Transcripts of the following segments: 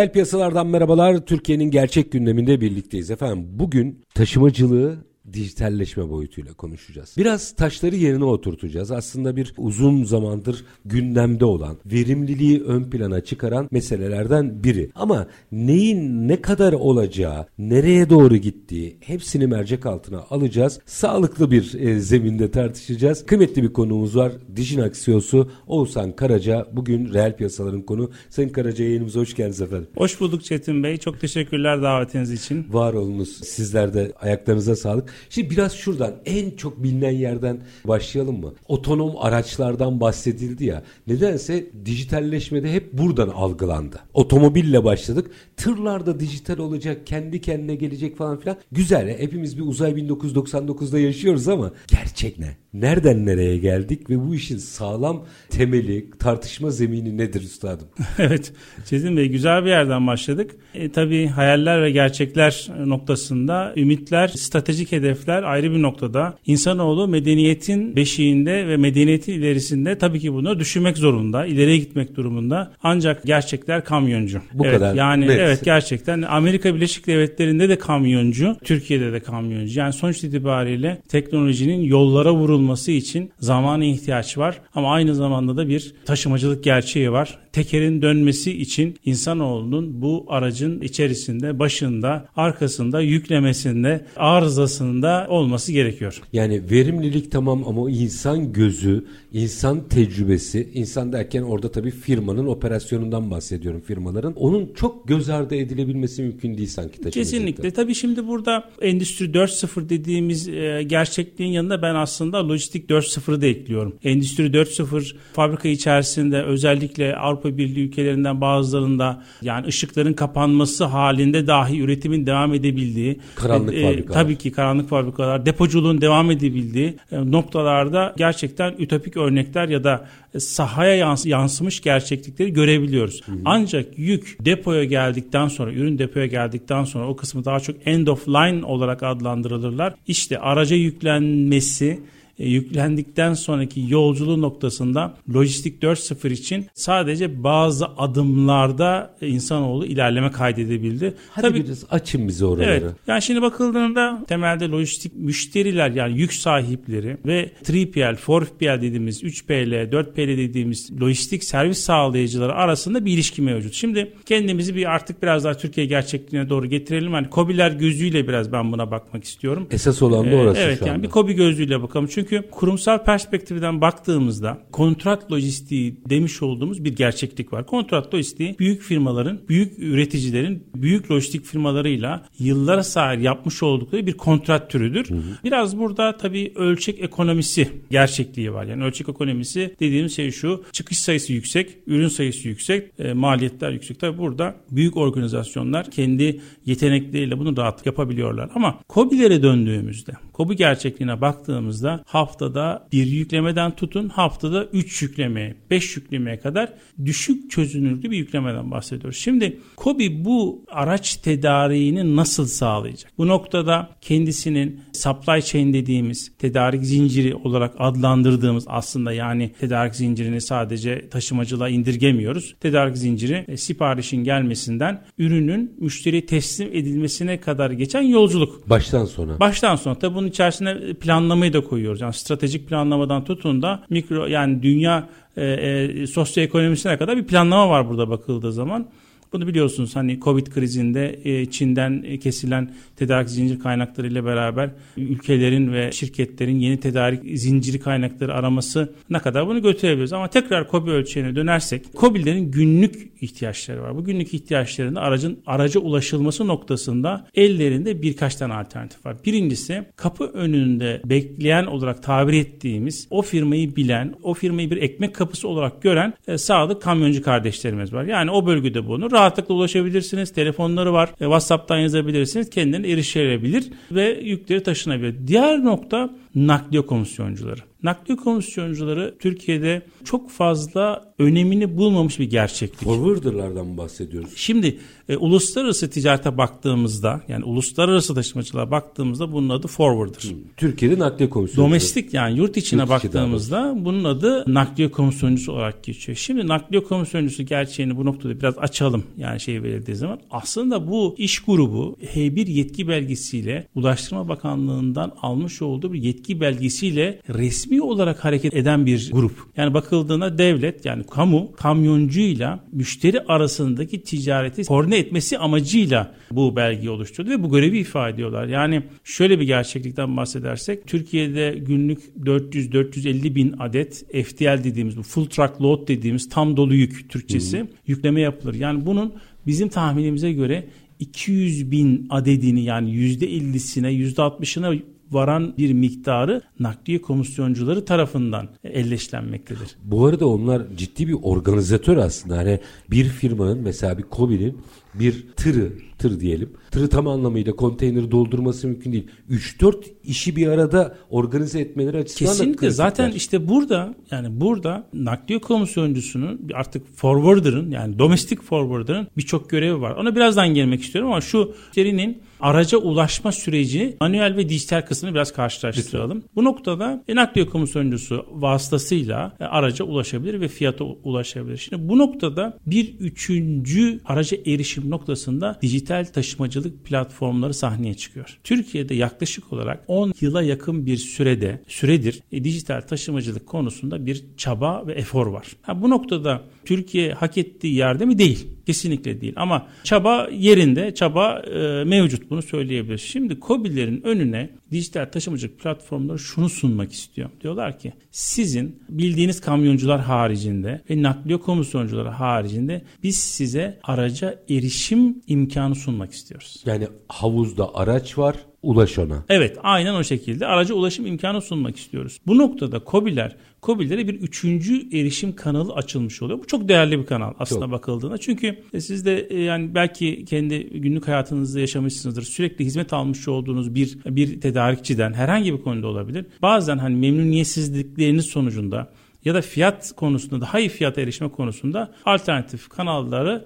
Reel piyasalardan merhabalar. Türkiye'nin gerçek gündeminde birlikteyiz efendim. Bugün taşımacılığı dijitalleşme boyutuyla konuşacağız. Biraz taşları yerine oturtacağız. Aslında bir uzun zamandır gündemde olan, verimliliği ön plana çıkaran meselelerden biri. Ama neyin ne kadar olacağı, nereye doğru gittiği hepsini mercek altına alacağız. Sağlıklı bir e, zeminde tartışacağız. Kıymetli bir konuğumuz var. Dijin CEO'su Oğuzhan Karaca. Bugün reel piyasaların konu. Sayın Karaca yayınımıza hoş geldiniz efendim. Hoş bulduk Çetin Bey. Çok teşekkürler davetiniz için. Var olunuz. Sizler de ayaklarınıza sağlık. Şimdi biraz şuradan en çok bilinen yerden başlayalım mı? Otonom araçlardan bahsedildi ya. Nedense dijitalleşmede hep buradan algılandı. Otomobille başladık. Tırlarda dijital olacak, kendi kendine gelecek falan filan. Güzel. Ya, hepimiz bir uzay 1999'da yaşıyoruz ama gerçek ne? Nereden nereye geldik ve bu işin sağlam temeli, tartışma zemini nedir üstadım? evet Çetin Bey güzel bir yerden başladık. E, tabii hayaller ve gerçekler noktasında ümitler, stratejik hedefler ayrı bir noktada. İnsanoğlu medeniyetin beşiğinde ve medeniyetin ilerisinde tabii ki bunu düşünmek zorunda, ileriye gitmek durumunda. Ancak gerçekler kamyoncu. Bu evet, kadar. Yani net. evet gerçekten Amerika Birleşik Devletleri'nde de kamyoncu, Türkiye'de de kamyoncu. Yani sonuç itibariyle teknolojinin yollara vurulması için zamana ihtiyaç var ama aynı zamanda da bir taşımacılık gerçeği var. Tekerin dönmesi için insanoğlunun bu aracın içerisinde, başında, arkasında, yüklemesinde, arızasında olması gerekiyor. Yani verimlilik tamam ama insan gözü, insan tecrübesi, insan derken orada tabii firmanın operasyonundan bahsediyorum firmaların. Onun çok göz ardı edilebilmesi mümkün değil sanki. Kesinlikle. Tabii şimdi burada Endüstri 4.0 dediğimiz e, gerçekliğin yanında ben aslında Lojistik 4.0'ı da ekliyorum. Endüstri 4.0 fabrika içerisinde özellikle Avrupa Birliği ülkelerinden bazılarında yani ışıkların kapanması halinde dahi üretimin devam edebildiği Karanlık e, fabrikalar. Tabii ki karanlık fabrikalar, depoculuğun devam edebildiği e, noktalarda gerçekten ütopik örnekler ya da e, sahaya yans- yansımış gerçeklikleri görebiliyoruz. Ancak yük depoya geldikten sonra, ürün depoya geldikten sonra o kısmı daha çok end of line olarak adlandırılırlar. İşte araca yüklenmesi e, yüklendikten sonraki yolculuğu noktasında lojistik 4.0 için sadece bazı adımlarda e, insanoğlu ilerleme kaydedebildi. Hadi biraz açın bize oraları. Evet. Yani şimdi bakıldığında temelde lojistik müşteriler yani yük sahipleri ve 3PL, 4PL dediğimiz 3PL, 4PL dediğimiz lojistik servis sağlayıcıları arasında bir ilişki mevcut. Şimdi kendimizi bir artık biraz daha Türkiye gerçekliğine doğru getirelim. Hani Kobiler gözüyle biraz ben buna bakmak istiyorum. Esas olan da Ee, orası evet şu yani anda. bir kobi gözüyle bakalım. Çünkü kurumsal perspektiften baktığımızda kontrat lojistiği demiş olduğumuz bir gerçeklik var. Kontrat lojistiği büyük firmaların, büyük üreticilerin, büyük lojistik firmalarıyla yıllara sahip yapmış oldukları bir kontrat türüdür. Biraz burada tabii ölçek ekonomisi gerçekliği var. Yani ölçek ekonomisi dediğimiz şey şu. Çıkış sayısı yüksek, ürün sayısı yüksek, e, maliyetler yüksek. Tabii burada büyük organizasyonlar kendi yetenekleriyle bunu rahat yapabiliyorlar. Ama COBİ'lere döndüğümüzde, COBİ gerçekliğine baktığımızda haftada bir yüklemeden tutun haftada 3 yüklemeye, 5 yüklemeye kadar düşük çözünürlüklü bir yüklemeden bahsediyoruz. Şimdi COBİ bu araç tedariğini nasıl sağlayacak? Bu noktada kendisinin supply chain dediğimiz tedarik zinciri olarak adlandırdığımız aslında yani tedarik zincirini sadece taşımacılığa indirgemiyoruz. Tedarik zinciri e, siparişin gelmesinden ürünün müşteriye teslim edilmesine kadar geçen yolculuk. Baştan sona. Baştan sona tabii bunun içerisine planlamayı da koyuyoruz. Yani stratejik planlamadan tutun da mikro yani dünya e, e, sosyoekonomisine kadar bir planlama var burada bakıldığı zaman. Bunu biliyorsunuz hani Covid krizinde e, Çin'den e, kesilen tedarik zincir kaynaklarıyla beraber ülkelerin ve şirketlerin yeni tedarik zinciri kaynakları araması ne kadar bunu götürebiliyoruz. Ama tekrar COBİ ölçeğine dönersek COBİ'lerin günlük ihtiyaçları var. Bu günlük ihtiyaçlarında aracın araca ulaşılması noktasında ellerinde birkaç tane alternatif var. Birincisi kapı önünde bekleyen olarak tabir ettiğimiz o firmayı bilen, o firmayı bir ekmek kapısı olarak gören e, sadık kamyoncu kardeşlerimiz var. Yani o bölgede bunu rahatlıkla ulaşabilirsiniz. Telefonları var. E, WhatsApp'tan yazabilirsiniz. Kendilerine erişilebilir ve yükleri taşınabilir. Diğer nokta nakliye komisyoncuları. Nakliye komisyoncuları Türkiye'de çok fazla önemini bulmamış bir gerçeklik. Forwarder'lardan mı bahsediyoruz? Şimdi e, uluslararası ticarete baktığımızda yani uluslararası taşımacılığa baktığımızda bunun adı forwarder. Hmm. Türkiye'de nakliye komisyoncusu. Domestik yani yurt içine yurt baktığımızda bunun adı nakliye komisyoncusu olarak geçiyor. Şimdi nakliye komisyoncusu gerçeğini bu noktada biraz açalım yani şey verildiği zaman. Aslında bu iş grubu H1 yetki belgesiyle Ulaştırma Bakanlığı'ndan almış olduğu bir yetki belgesiyle resmi olarak hareket eden bir grup. Yani bakıldığında devlet yani kamu kamyoncuyla müşteri arasındaki ticareti koordine etmesi amacıyla bu belgeyi oluşturdu ve bu görevi ifade ediyorlar. Yani şöyle bir gerçeklikten bahsedersek Türkiye'de günlük 400-450 bin adet FTL dediğimiz bu full truck load dediğimiz tam dolu yük Türkçesi hmm. yükleme yapılır. Yani bunun bizim tahminimize göre 200 bin adedini yani %50'sine %60'ına varan bir miktarı nakliye komisyoncuları tarafından elleşlenmektedir. Bu arada onlar ciddi bir organizatör aslında. Hani bir firmanın mesela bir COBİ'nin bir tırı, tır diyelim. Tırı tam anlamıyla konteyneri doldurması mümkün değil. 3-4 işi bir arada organize etmeleri açısından Kesinlikle da zaten işte burada yani burada nakliye komisyoncusunun artık forwarder'ın yani domestik forwarder'ın birçok görevi var. Ona birazdan gelmek istiyorum ama şu serinin araca ulaşma süreci manuel ve dijital kısmını biraz karşılaştıralım. Lütfen. Bu noktada e, nakliye komisyoncusu vasıtasıyla e, araca ulaşabilir ve fiyata ulaşabilir. Şimdi bu noktada bir üçüncü araca erişim noktasında dijital taşımacılık platformları sahneye çıkıyor. Türkiye'de yaklaşık olarak 10 yıla yakın bir sürede süredir e, dijital taşımacılık konusunda bir çaba ve efor var. Ha, bu noktada Türkiye hak ettiği yerde mi? Değil. Kesinlikle değil. Ama çaba yerinde, çaba e, mevcut bunu söyleyebiliriz. Şimdi COBİ'lerin önüne dijital taşımacılık platformları şunu sunmak istiyor. Diyorlar ki sizin bildiğiniz kamyoncular haricinde ve nakliye komisyoncuları haricinde biz size araca erişim imkanı sunmak istiyoruz. Yani havuzda araç var ulaş ona. Evet aynen o şekilde araca ulaşım imkanı sunmak istiyoruz. Bu noktada COBİ'ler COBİ'lere bir üçüncü erişim kanalı açılmış oluyor. Bu çok değerli bir kanal aslında çok. bakıldığında. Çünkü e, siz de e, yani belki kendi günlük hayatınızda yaşamışsınızdır. Sürekli hizmet almış olduğunuz bir bir tedarikçiden herhangi bir konuda olabilir. Bazen hani memnuniyetsizlikleriniz sonucunda ya da fiyat konusunda daha iyi fiyata erişme konusunda alternatif kanalları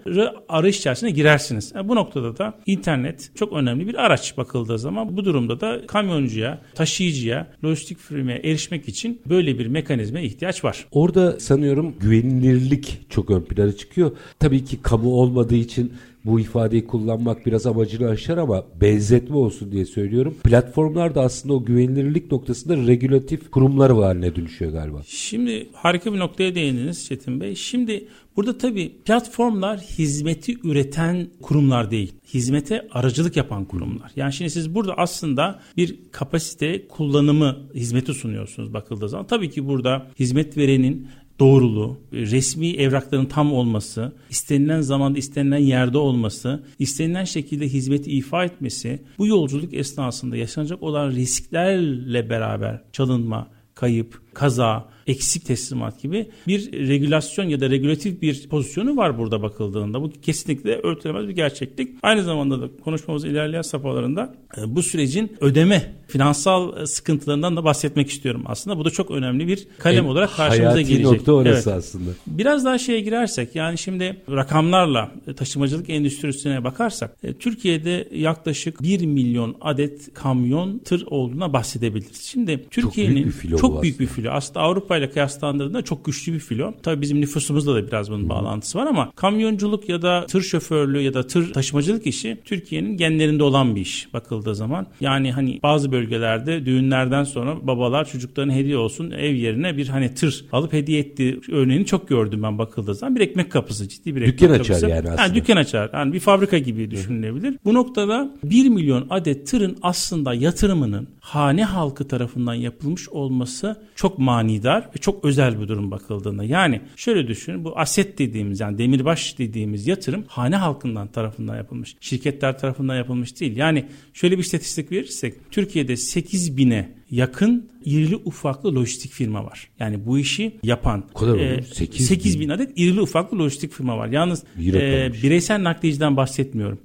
arayış içerisine girersiniz. Yani bu noktada da internet çok önemli bir araç bakıldığı zaman bu durumda da kamyoncuya, taşıyıcıya, lojistik firmaya erişmek için böyle bir mekanizma ihtiyaç var. Orada sanıyorum güvenilirlik çok ön plana çıkıyor. Tabii ki kamu olmadığı için bu ifadeyi kullanmak biraz amacını aşar ama benzetme olsun diye söylüyorum. Platformlar da aslında o güvenilirlik noktasında regülatif kurumlar haline dönüşüyor galiba. Şimdi harika bir noktaya değindiniz Çetin Bey. Şimdi burada tabii platformlar hizmeti üreten kurumlar değil. Hizmete aracılık yapan kurumlar. Yani şimdi siz burada aslında bir kapasite kullanımı hizmeti sunuyorsunuz bakıldığı zaman. Tabii ki burada hizmet verenin doğruluğu, resmi evrakların tam olması, istenilen zamanda istenilen yerde olması, istenilen şekilde hizmeti ifa etmesi, bu yolculuk esnasında yaşanacak olan risklerle beraber çalınma, kayıp, kaza, eksik teslimat gibi bir regülasyon ya da regülatif bir pozisyonu var burada bakıldığında. Bu kesinlikle örtülemez bir gerçeklik. Aynı zamanda da konuşmamız ilerleyen safhalarında e, bu sürecin ödeme, finansal e, sıkıntılarından da bahsetmek istiyorum aslında. Bu da çok önemli bir kalem en olarak karşımıza gelecek. nokta orası evet. aslında. Biraz daha şeye girersek yani şimdi rakamlarla e, taşımacılık endüstrisine bakarsak Türkiye'de yaklaşık 1 milyon adet kamyon tır olduğuna bahsedebiliriz. Şimdi Türkiye'nin çok büyük bir filo. Çok büyük bir filo. Aslında Avrupa Avrupa ile kıyaslandığında çok güçlü bir filo. Tabii bizim nüfusumuzla da biraz bunun bağlantısı var ama kamyonculuk ya da tır şoförlüğü ya da tır taşımacılık işi Türkiye'nin genlerinde olan bir iş bakıldığı zaman. Yani hani bazı bölgelerde düğünlerden sonra babalar çocukların hediye olsun ev yerine bir hani tır alıp hediye ettiği örneğini çok gördüm ben bakıldığı zaman. Bir ekmek kapısı ciddi bir ekmek Dükkan kapısı. açar yani aslında. Yani dükkan açar. Yani bir fabrika gibi düşünülebilir. Bu noktada 1 milyon adet tırın aslında yatırımının hane halkı tarafından yapılmış olması çok manidar ve çok özel bir durum bakıldığında. Yani şöyle düşünün bu aset dediğimiz yani demirbaş dediğimiz yatırım hane halkından tarafından yapılmış. Şirketler tarafından yapılmış değil. Yani şöyle bir istatistik verirsek Türkiye'de 8 bine yakın irili ufaklı lojistik firma var. Yani bu işi yapan kadar e, 8 8 bin adet irili ufaklı lojistik firma var. Yalnız e, bireysel nakliyeciden bahsetmiyorum.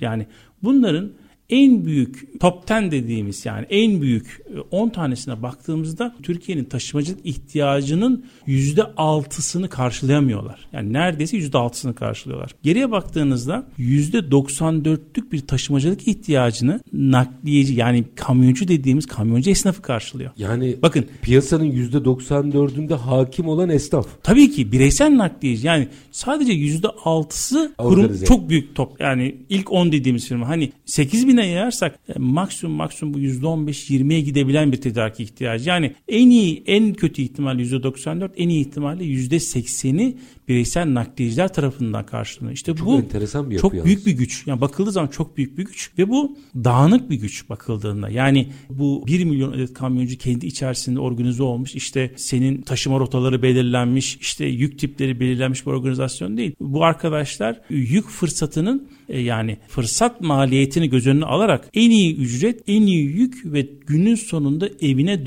Yani bunların en büyük top 10 dediğimiz yani en büyük e, 10 tanesine baktığımızda Türkiye'nin taşımacılık ihtiyacının %6'sını karşılayamıyorlar. Yani neredeyse %6'sını karşılıyorlar. Geriye baktığınızda %94'lük bir taşımacılık ihtiyacını nakliyeci yani kamyoncu dediğimiz kamyoncu esnafı karşılıyor. Yani Bakın piyasanın %94'ünde hakim olan esnaf. Tabii ki bireysel nakliyeci yani sadece yüzde altısı kurum Organize. çok büyük top yani ilk 10 dediğimiz firma hani 8 bine yayarsak e, maksimum maksimum bu yüzde 15-20'ye gidebilen bir tedarik ihtiyacı yani en iyi en kötü ihtimalle yüzde 94 en iyi ihtimalle yüzde 80'i bireysel nakliyeciler tarafından karşılanıyor. İşte Çok bu enteresan bir çok yalnız. büyük bir güç. Yani bakıldığı zaman çok büyük bir güç ve bu dağınık bir güç bakıldığında. Yani bu 1 milyon adet kamyoncu kendi içerisinde organize olmuş. İşte senin taşıma rotaları belirlenmiş, işte yük tipleri belirlenmiş bir organizasyon değil. Bu arkadaşlar yük fırsatının e, yani fırsat maliyetini göz önüne alarak en iyi ücret, en iyi yük ve günün sonunda evine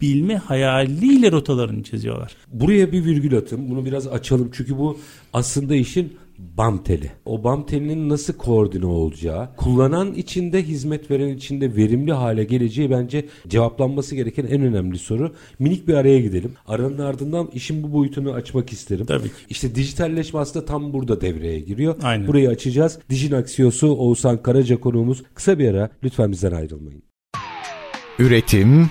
dönebilme hayaliyle rotalarını çiziyorlar. Buraya bir virgül atın. Bunu biraz açalım. Çünkü bu aslında işin bam teli. O bam telinin nasıl koordine olacağı, kullanan içinde, hizmet veren içinde verimli hale geleceği bence cevaplanması gereken en önemli soru. Minik bir araya gidelim. Aranın ardından işin bu boyutunu açmak isterim. Tabii ki. İşte dijitalleşme aslında tam burada devreye giriyor. Aynen. Burayı açacağız. Dijin Aksiyosu Oğuzhan Karaca konuğumuz. Kısa bir ara. Lütfen bizden ayrılmayın. Üretim,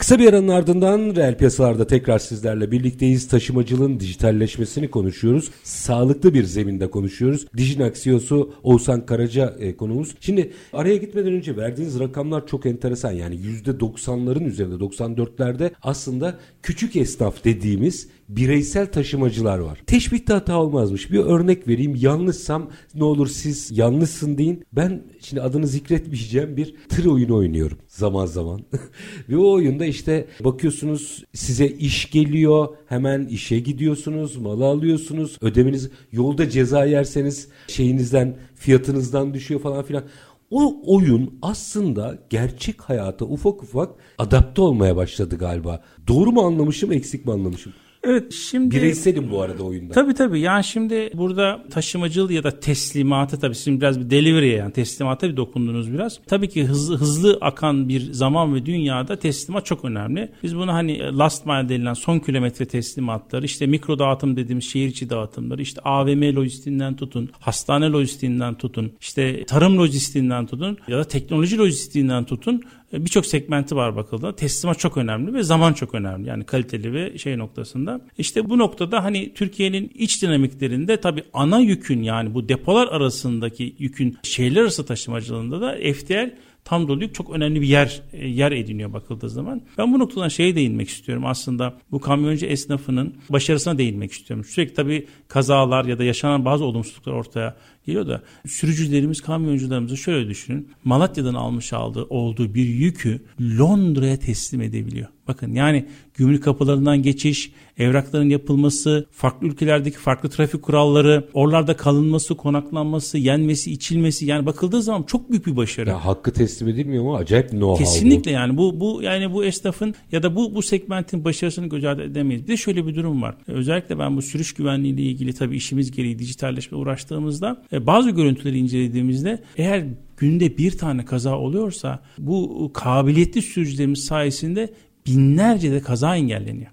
Kısa bir aranın ardından reel piyasalarda tekrar sizlerle birlikteyiz. Taşımacılığın dijitalleşmesini konuşuyoruz. Sağlıklı bir zeminde konuşuyoruz. Dijin Aksiyosu Oğuzhan Karaca e, konuğumuz. Şimdi araya gitmeden önce verdiğiniz rakamlar çok enteresan. Yani %90'ların üzerinde 94'lerde aslında küçük esnaf dediğimiz bireysel taşımacılar var. Teşbihte hata olmazmış. Bir örnek vereyim. Yanlışsam ne olur siz yanlışsın deyin. Ben şimdi adını zikretmeyeceğim bir tır oyunu oynuyorum zaman zaman. Ve o oyunda işte bakıyorsunuz size iş geliyor. Hemen işe gidiyorsunuz. Malı alıyorsunuz. Ödemeniz yolda ceza yerseniz şeyinizden fiyatınızdan düşüyor falan filan. O oyun aslında gerçek hayata ufak ufak adapte olmaya başladı galiba. Doğru mu anlamışım, eksik mi anlamışım? Evet şimdi Bireyselim bu arada oyunda. Tabii tabii yani şimdi burada taşımacılığı ya da teslimatı tabii şimdi biraz bir delivery'e yani teslimata bir dokundunuz biraz. Tabii ki hızlı hızlı akan bir zaman ve dünyada teslimat çok önemli. Biz bunu hani last mile denilen son kilometre teslimatları işte mikro dağıtım dediğimiz şehir içi dağıtımları işte AVM lojistiğinden tutun, hastane lojistiğinden tutun, işte tarım lojistiğinden tutun ya da teknoloji lojistiğinden tutun e, birçok segmenti var bakıldığında. Teslimat çok önemli ve zaman çok önemli. Yani kaliteli ve şey noktasında. İşte bu noktada hani Türkiye'nin iç dinamiklerinde tabii ana yükün yani bu depolar arasındaki yükün şehirler arası taşımacılığında da FTL tam dolu yük çok önemli bir yer e, yer ediniyor bakıldığı zaman. Ben bu noktadan şeye değinmek istiyorum. Aslında bu kamyoncu esnafının başarısına değinmek istiyorum. Sürekli tabii kazalar ya da yaşanan bazı olumsuzluklar ortaya geliyor da sürücülerimiz, kamyoncularımızı şöyle düşünün. Malatya'dan almış aldığı olduğu bir yükü Londra'ya teslim edebiliyor. Bakın yani gümrük kapılarından geçiş, evrakların yapılması, farklı ülkelerdeki farklı trafik kuralları, oralarda kalınması, konaklanması, yenmesi, içilmesi yani bakıldığı zaman çok büyük bir başarı. Ya hakkı teslim edilmiyor mu? Acayip know-how Kesinlikle bu. yani bu bu yani bu esnafın ya da bu bu segmentin başarısını göz ardı edemeyiz. Bir de şöyle bir durum var. Özellikle ben bu sürüş güvenliği ile ilgili tabii işimiz gereği dijitalleşme uğraştığımızda bazı görüntüleri incelediğimizde eğer günde bir tane kaza oluyorsa bu kabiliyetli sürücülerimiz sayesinde binlerce de kaza engelleniyor.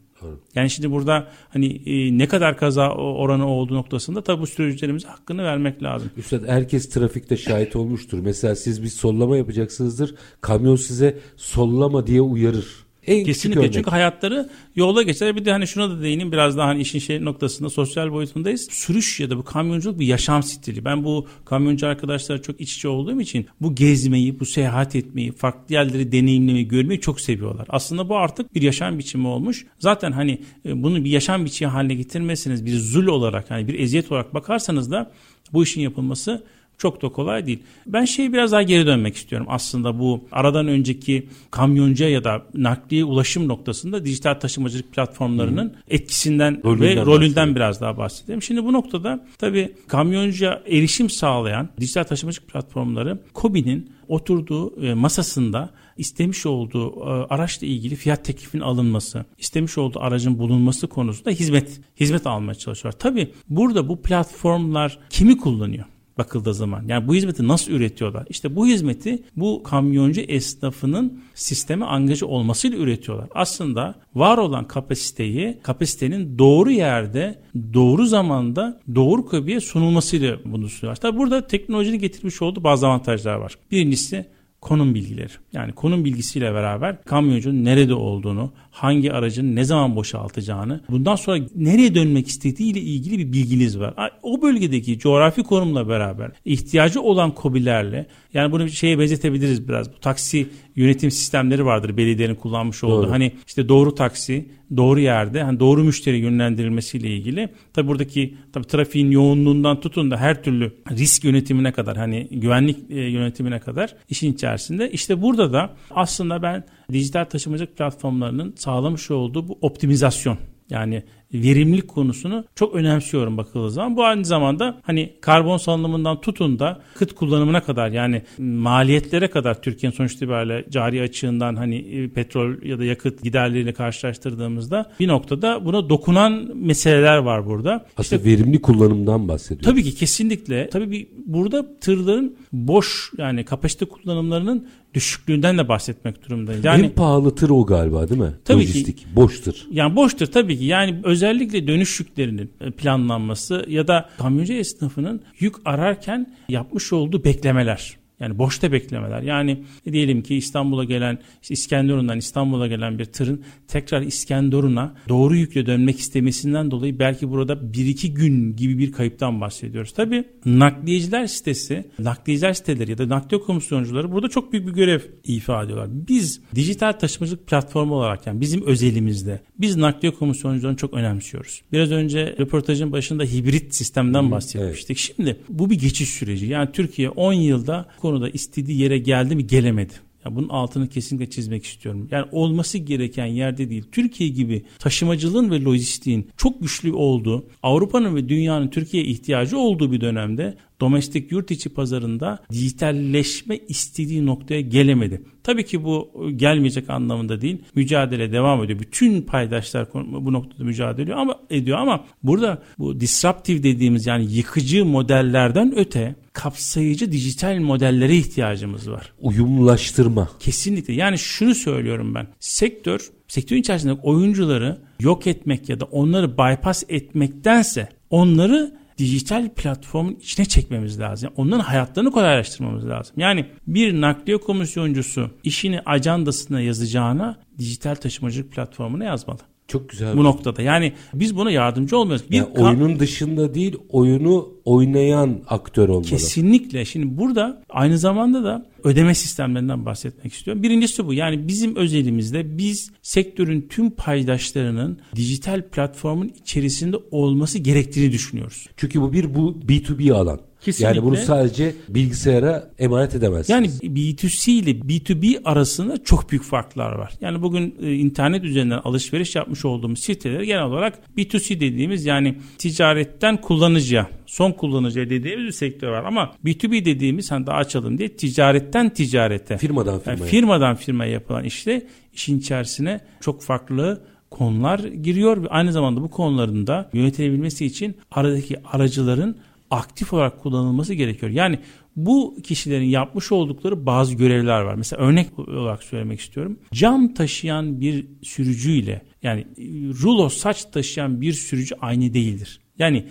Yani şimdi burada hani e, ne kadar kaza oranı olduğu noktasında tabi bu sürücülerimize hakkını vermek lazım. Üstad herkes trafikte şahit olmuştur. Mesela siz bir sollama yapacaksınızdır. Kamyon size sollama diye uyarır. En Kesinlikle çünkü hayatları yolda geçer. Bir de hani şuna da değineyim biraz daha hani işin şey noktasında sosyal boyutundayız. Sürüş ya da bu kamyonculuk bir yaşam stili. Ben bu kamyoncu arkadaşlar çok iç içe olduğum için bu gezmeyi, bu seyahat etmeyi, farklı yerleri deneyimlemeyi, görmeyi çok seviyorlar. Aslında bu artık bir yaşam biçimi olmuş. Zaten hani e, bunu bir yaşam biçimi haline getirmesiniz bir zul olarak hani bir eziyet olarak bakarsanız da bu işin yapılması çok da kolay değil. Ben şeyi biraz daha geri dönmek istiyorum. Aslında bu aradan önceki kamyoncu ya da nakliye ulaşım noktasında dijital taşımacılık platformlarının Hı. etkisinden rolünden ve rolünden biraz daha bahsedeyim. Şimdi bu noktada tabii kamyoncuya erişim sağlayan dijital taşımacılık platformları KOBİ'nin oturduğu e, masasında istemiş olduğu e, araçla ilgili fiyat teklifinin alınması, istemiş olduğu aracın bulunması konusunda hizmet hizmet almaya çalışıyor. Tabii burada bu platformlar kimi kullanıyor? Bakıldığı zaman. Yani bu hizmeti nasıl üretiyorlar? İşte bu hizmeti bu kamyoncu esnafının sisteme angaja olmasıyla üretiyorlar. Aslında var olan kapasiteyi kapasitenin doğru yerde, doğru zamanda, doğru kabiye sunulmasıyla bunu sunuyorlar. Tabi burada teknolojinin getirmiş olduğu bazı avantajlar var. Birincisi konum bilgileri. Yani konum bilgisiyle beraber kamyoncunun nerede olduğunu, hangi aracın ne zaman boşaltacağını, bundan sonra nereye dönmek istediği ile ilgili bir bilginiz var. O bölgedeki coğrafi konumla beraber ihtiyacı olan kobilerle yani bunu şeye benzetebiliriz biraz. Bu taksi yönetim sistemleri vardır belediyenin kullanmış olduğu. Doğru. Hani işte doğru taksi, doğru yerde, hani doğru müşteri yönlendirilmesiyle ilgili. Tabi buradaki tabi trafiğin yoğunluğundan tutun da her türlü risk yönetimine kadar hani güvenlik e, yönetimine kadar işin içerisinde. İşte burada da aslında ben dijital taşımacılık platformlarının sağlamış olduğu bu optimizasyon. Yani verimlilik konusunu çok önemsiyorum bakıldığı zaman. Bu aynı zamanda hani karbon salınımından tutun da kıt kullanımına kadar yani maliyetlere kadar Türkiye'nin sonuç itibariyle cari açığından hani e, petrol ya da yakıt giderleriyle karşılaştırdığımızda bir noktada buna dokunan meseleler var burada. Aslında işte, verimli kullanımdan bahsediyoruz. Tabii ki kesinlikle. Tabii bir, burada tırların boş yani kapasite kullanımlarının düşüklüğünden de bahsetmek durumundayız. Yani, en pahalı tır o galiba değil mi? Tabii Lojistik, ki. Boş tır. Yani boş tır tabii ki. Yani özellikle dönüş yüklerinin e, planlanması ya da kamyoncu esnafının yük ararken yapmış olduğu beklemeler. Yani boşta beklemeler. Yani diyelim ki İstanbul'a gelen, işte İskenderun'dan İstanbul'a gelen bir tırın tekrar İskenderun'a doğru yükle dönmek istemesinden dolayı belki burada 1-2 gün gibi bir kayıptan bahsediyoruz. Tabii nakliyeciler sitesi, nakliyeciler siteleri ya da nakliye komisyoncuları burada çok büyük bir görev ifade ediyorlar. Biz dijital taşımacılık platformu olarak yani bizim özelimizde biz nakliye komisyoncularını çok önemsiyoruz. Biraz önce röportajın başında hibrit sistemden bahsetmiştik. Evet. Şimdi bu bir geçiş süreci. Yani Türkiye 10 yılda konuda istediği yere geldi mi gelemedi. Ya bunun altını kesinlikle çizmek istiyorum. Yani olması gereken yerde değil. Türkiye gibi taşımacılığın ve lojistiğin çok güçlü olduğu, Avrupa'nın ve dünyanın Türkiye'ye ihtiyacı olduğu bir dönemde domestik yurt içi pazarında dijitalleşme istediği noktaya gelemedi. Tabii ki bu gelmeyecek anlamında değil. Mücadele devam ediyor. Bütün paydaşlar bu noktada mücadele ediyor ama ediyor ama burada bu disruptive dediğimiz yani yıkıcı modellerden öte kapsayıcı dijital modellere ihtiyacımız var. Uyumlaştırma. Kesinlikle. Yani şunu söylüyorum ben. Sektör, sektörün içerisindeki oyuncuları yok etmek ya da onları bypass etmektense onları dijital platformun içine çekmemiz lazım. Onların hayatlarını kolaylaştırmamız lazım. Yani bir nakliye komisyoncusu işini ajandasına yazacağına dijital taşımacılık platformuna yazmalı. Çok güzel. Bu noktada. Yani biz buna yardımcı olmuyoruz. Bir yani oyunun dışında değil, oyunu oynayan aktör olmalı. Kesinlikle. Şimdi burada aynı zamanda da ödeme sistemlerinden bahsetmek istiyorum. Birincisi bu. Yani bizim özelimizde biz sektörün tüm paydaşlarının dijital platformun içerisinde olması gerektiğini düşünüyoruz. Çünkü bu bir bu B2B alan. Kesinlikle. Yani bunu sadece bilgisayara emanet edemezsiniz. Yani B2C ile B2B arasında çok büyük farklar var. Yani bugün e, internet üzerinden alışveriş yapmış olduğumuz siteleri genel olarak B2C dediğimiz yani ticaretten kullanıcıya son kullanıcıya dediğimiz bir sektör var ama B2B dediğimiz hani daha açalım diye ticaretten ticarete firmadan firmaya. yani firmadan firmaya yapılan işte işin içerisine çok farklı konular giriyor ve aynı zamanda bu konuların da yönetilebilmesi için aradaki aracıların aktif olarak kullanılması gerekiyor. Yani bu kişilerin yapmış oldukları bazı görevler var. Mesela örnek olarak söylemek istiyorum. Cam taşıyan bir sürücüyle yani rulo saç taşıyan bir sürücü aynı değildir. Yani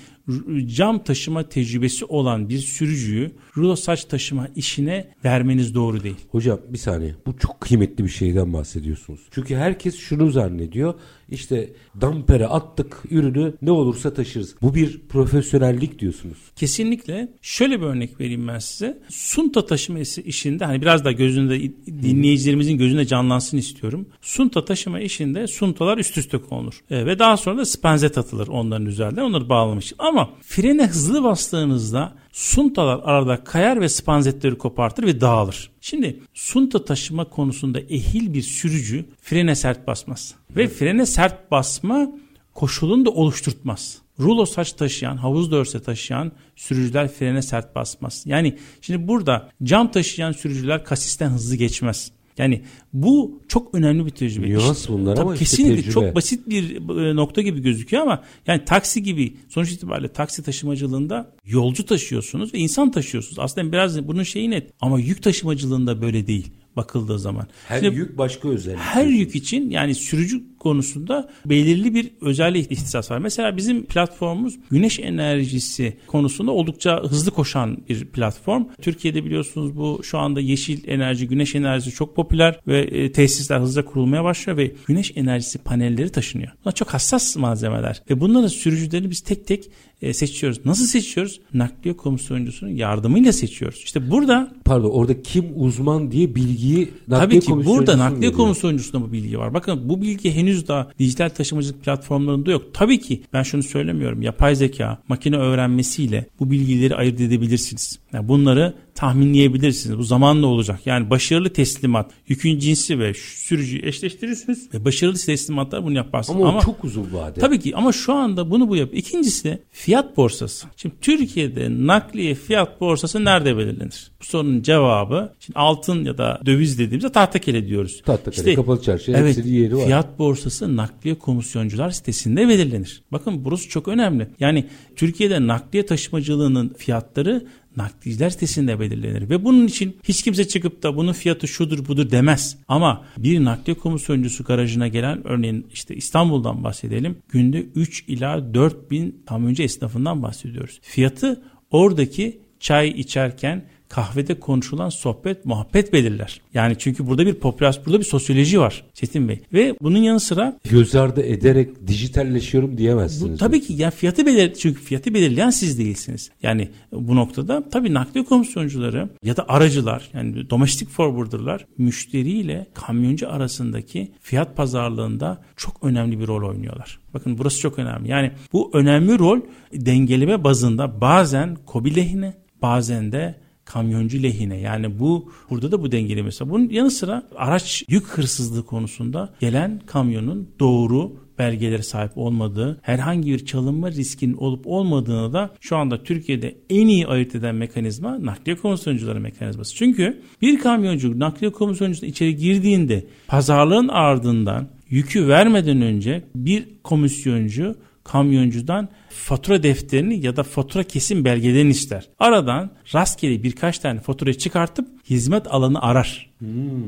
cam taşıma tecrübesi olan bir sürücüyü rulo saç taşıma işine vermeniz doğru değil. Hocam bir saniye bu çok kıymetli bir şeyden bahsediyorsunuz. Çünkü herkes şunu zannediyor işte dampere attık ürünü ne olursa taşırız. Bu bir profesyonellik diyorsunuz. Kesinlikle. Şöyle bir örnek vereyim ben size. Sunta taşıması işinde hani biraz da gözünde dinleyicilerimizin gözünde canlansın istiyorum. Sunta taşıma işinde suntalar üst üste konulur. E, ve daha sonra da spenzet atılır onların üzerinde. Onları bağlamış. Ama frene hızlı bastığınızda suntalar arada kayar ve spanzetleri kopartır ve dağılır. Şimdi sunta taşıma konusunda ehil bir sürücü frene sert basmaz. Ve frene sert basma koşulunu da oluşturtmaz. Rulo saç taşıyan, havuz dörse taşıyan sürücüler frene sert basmaz. Yani şimdi burada cam taşıyan sürücüler kasisten hızlı geçmez. Yani bu çok önemli bir tecrübe. Nüans İşte- bunlar ama işte kesinlikle tecrübe. çok basit bir e, nokta gibi gözüküyor ama yani taksi gibi sonuç itibariyle taksi taşımacılığında yolcu taşıyorsunuz ve insan taşıyorsunuz. Aslında biraz bunun şeyi net ama yük taşımacılığında böyle değil bakıldığı zaman. Her Şimdi yük başka özellik. her yük için yani sürücü konusunda belirli bir özellik ihtisas var. Mesela bizim platformumuz güneş enerjisi konusunda oldukça hızlı koşan bir platform. Türkiye'de biliyorsunuz bu şu anda yeşil enerji, güneş enerjisi çok popüler ve e, tesisler hızla kurulmaya başlıyor ve güneş enerjisi panelleri taşınıyor. Bunlar çok hassas malzemeler ve bunların sürücülerini biz tek tek e, seçiyoruz. Nasıl seçiyoruz? Nakliye komisyoncusunun yardımıyla seçiyoruz. İşte burada Pardon orada kim uzman diye bilgiyi Tabii nakliye ki burada nakliye komisyoncusunda bu bilgi var. Bakın bu bilgi henüz daha dijital taşımacılık platformlarında yok. Tabii ki ben şunu söylemiyorum. Yapay zeka, makine öğrenmesiyle bu bilgileri ayırt edebilirsiniz. Yani bunları tahminleyebilirsiniz. Bu zamanla olacak. Yani başarılı teslimat, yükün cinsi ve sürücüyü eşleştirirsiniz ve başarılı teslimatlar bunu yaparsınız. Ama, o çok uzun vade. Tabii ki ama şu anda bunu bu yap. İkincisi de fiyat borsası. Şimdi Türkiye'de nakliye fiyat borsası nerede belirlenir? Bu sorunun cevabı şimdi altın ya da döviz dediğimizde tahtakele diyoruz. Tahtakale, kapalı çarşı, evet, hepsinin yeri var. Fiyat borsası nakliye komisyoncular sitesinde belirlenir. Bakın burası çok önemli. Yani Türkiye'de nakliye taşımacılığının fiyatları nakliyeciler sitesinde belirlenir ve bunun için hiç kimse çıkıp da bunun fiyatı şudur budur demez. Ama bir nakliye komisyoncusu garajına gelen örneğin işte İstanbul'dan bahsedelim. Günde 3 ila 4 bin kamyoncu esnafından bahsediyoruz. Fiyatı oradaki çay içerken kahvede konuşulan sohbet muhabbet belirler. Yani çünkü burada bir popülasyon, burada bir sosyoloji var Çetin Bey. Ve bunun yanı sıra Göz ardı ederek dijitalleşiyorum diyemezsiniz. bu, tabii ki ya fiyatı belir çünkü fiyatı belirleyen siz değilsiniz. Yani bu noktada tabii nakliye komisyoncuları ya da aracılar yani domestic forwarder'lar müşteriyle kamyoncu arasındaki fiyat pazarlığında çok önemli bir rol oynuyorlar. Bakın burası çok önemli. Yani bu önemli rol dengeleme bazında bazen KOBİ lehine bazen de kamyoncu lehine. Yani bu burada da bu dengeleme. Mesela bunun yanı sıra araç yük hırsızlığı konusunda gelen kamyonun doğru belgelere sahip olmadığı, herhangi bir çalınma riskinin olup olmadığını da şu anda Türkiye'de en iyi ayırt eden mekanizma nakliye komisyoncuları mekanizması. Çünkü bir kamyoncu nakliye komisyoncusu içeri girdiğinde pazarlığın ardından yükü vermeden önce bir komisyoncu kamyoncudan fatura defterini ya da fatura kesim belgelerini ister. Aradan rastgele birkaç tane fatura çıkartıp hizmet alanı arar.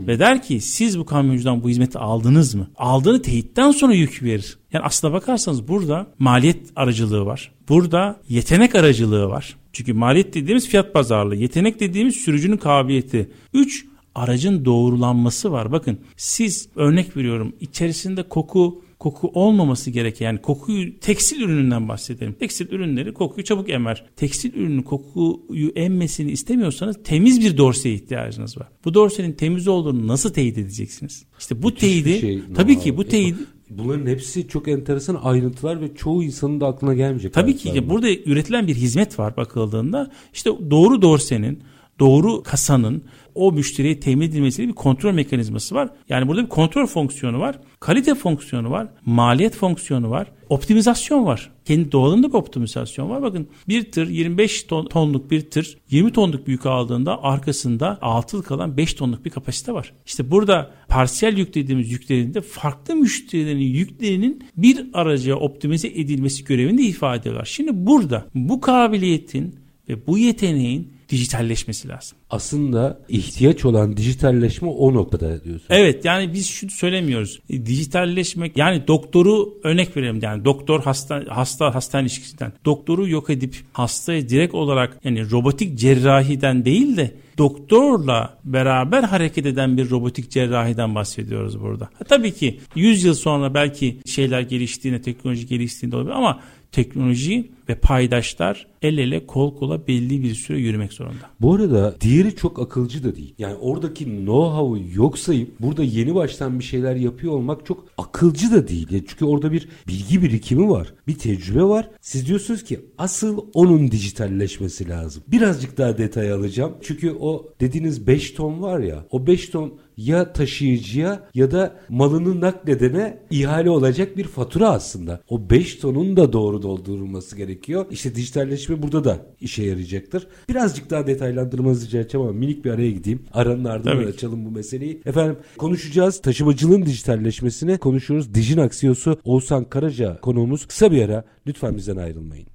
Ve der ki siz bu kamyoncudan bu hizmeti aldınız mı? Aldığını teyitten sonra yük verir. Yani aslına bakarsanız burada maliyet aracılığı var. Burada yetenek aracılığı var. Çünkü maliyet dediğimiz fiyat pazarlığı. Yetenek dediğimiz sürücünün kabiliyeti. 3 aracın doğrulanması var. Bakın siz örnek veriyorum içerisinde koku koku olmaması gereken yani kokuyu tekstil ürününden bahsedelim. Tekstil ürünleri kokuyu çabuk emer. Tekstil ürünün kokuyu emmesini istemiyorsanız temiz bir dorseye ihtiyacınız var. Bu dorsenin temiz olduğunu nasıl teyit edeceksiniz? İşte bu Müthiş teyidi şey. tabii Aa, ki bu teyidi Bunların hepsi çok enteresan ayrıntılar ve çoğu insanın da aklına gelmeyecek. Tabii ki burada üretilen bir hizmet var bakıldığında. İşte doğru dorsenin, doğru kasanın o müşteriye temin edilmesiyle bir kontrol mekanizması var. Yani burada bir kontrol fonksiyonu var. Kalite fonksiyonu var. Maliyet fonksiyonu var. Optimizasyon var. Kendi doğalında bir optimizasyon var. Bakın bir tır 25 ton, tonluk bir tır 20 tonluk büyük aldığında arkasında altıl kalan 5 tonluk bir kapasite var. İşte burada parsiyel yük dediğimiz yüklerinde farklı müşterilerin yüklerinin bir araca optimize edilmesi görevini de ifade ediyorlar. Şimdi burada bu kabiliyetin ve bu yeteneğin dijitalleşmesi lazım. Aslında ihtiyaç olan dijitalleşme o noktada diyorsun. Evet yani biz şunu söylemiyoruz. E, dijitalleşmek yani doktoru örnek verelim yani doktor hasta hasta hastane ilişkisinden. Doktoru yok edip hastayı direkt olarak yani robotik cerrahiden değil de doktorla beraber hareket eden bir robotik cerrahiden bahsediyoruz burada. Ha, tabii ki 100 yıl sonra belki şeyler geliştiğinde, teknoloji geliştiğinde olabilir ama teknoloji ve paydaşlar el ele kol kola belli bir süre yürümek zorunda. Bu arada diğeri çok akılcı da değil. Yani oradaki know-how'u yok sayıp burada yeni baştan bir şeyler yapıyor olmak çok akılcı da değil. Çünkü orada bir bilgi birikimi var. Bir tecrübe var. Siz diyorsunuz ki asıl onun dijitalleşmesi lazım. Birazcık daha detay alacağım. Çünkü o dediğiniz 5 ton var ya o 5 ton ya taşıyıcıya ya da malını nakledene ihale olacak bir fatura aslında. O 5 tonun da doğru doldurulması gerekiyor. İşte dijitalleşme burada da işe yarayacaktır. Birazcık daha detaylandırmanızı rica edeceğim ama minik bir araya gideyim. Aranın ardından Tabii ki. açalım bu meseleyi. Efendim konuşacağız. Taşımacılığın dijitalleşmesini konuşuyoruz. Dijin Aksiyosu Oğuzhan Karaca konuğumuz. Kısa bir ara lütfen bizden ayrılmayın.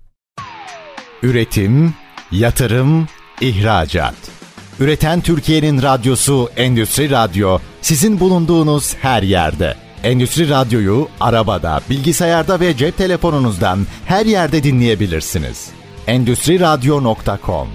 Üretim, yatırım, ihracat. Üreten Türkiye'nin radyosu Endüstri Radyo sizin bulunduğunuz her yerde. Endüstri Radyo'yu arabada, bilgisayarda ve cep telefonunuzdan her yerde dinleyebilirsiniz. Endüstri Radyo.com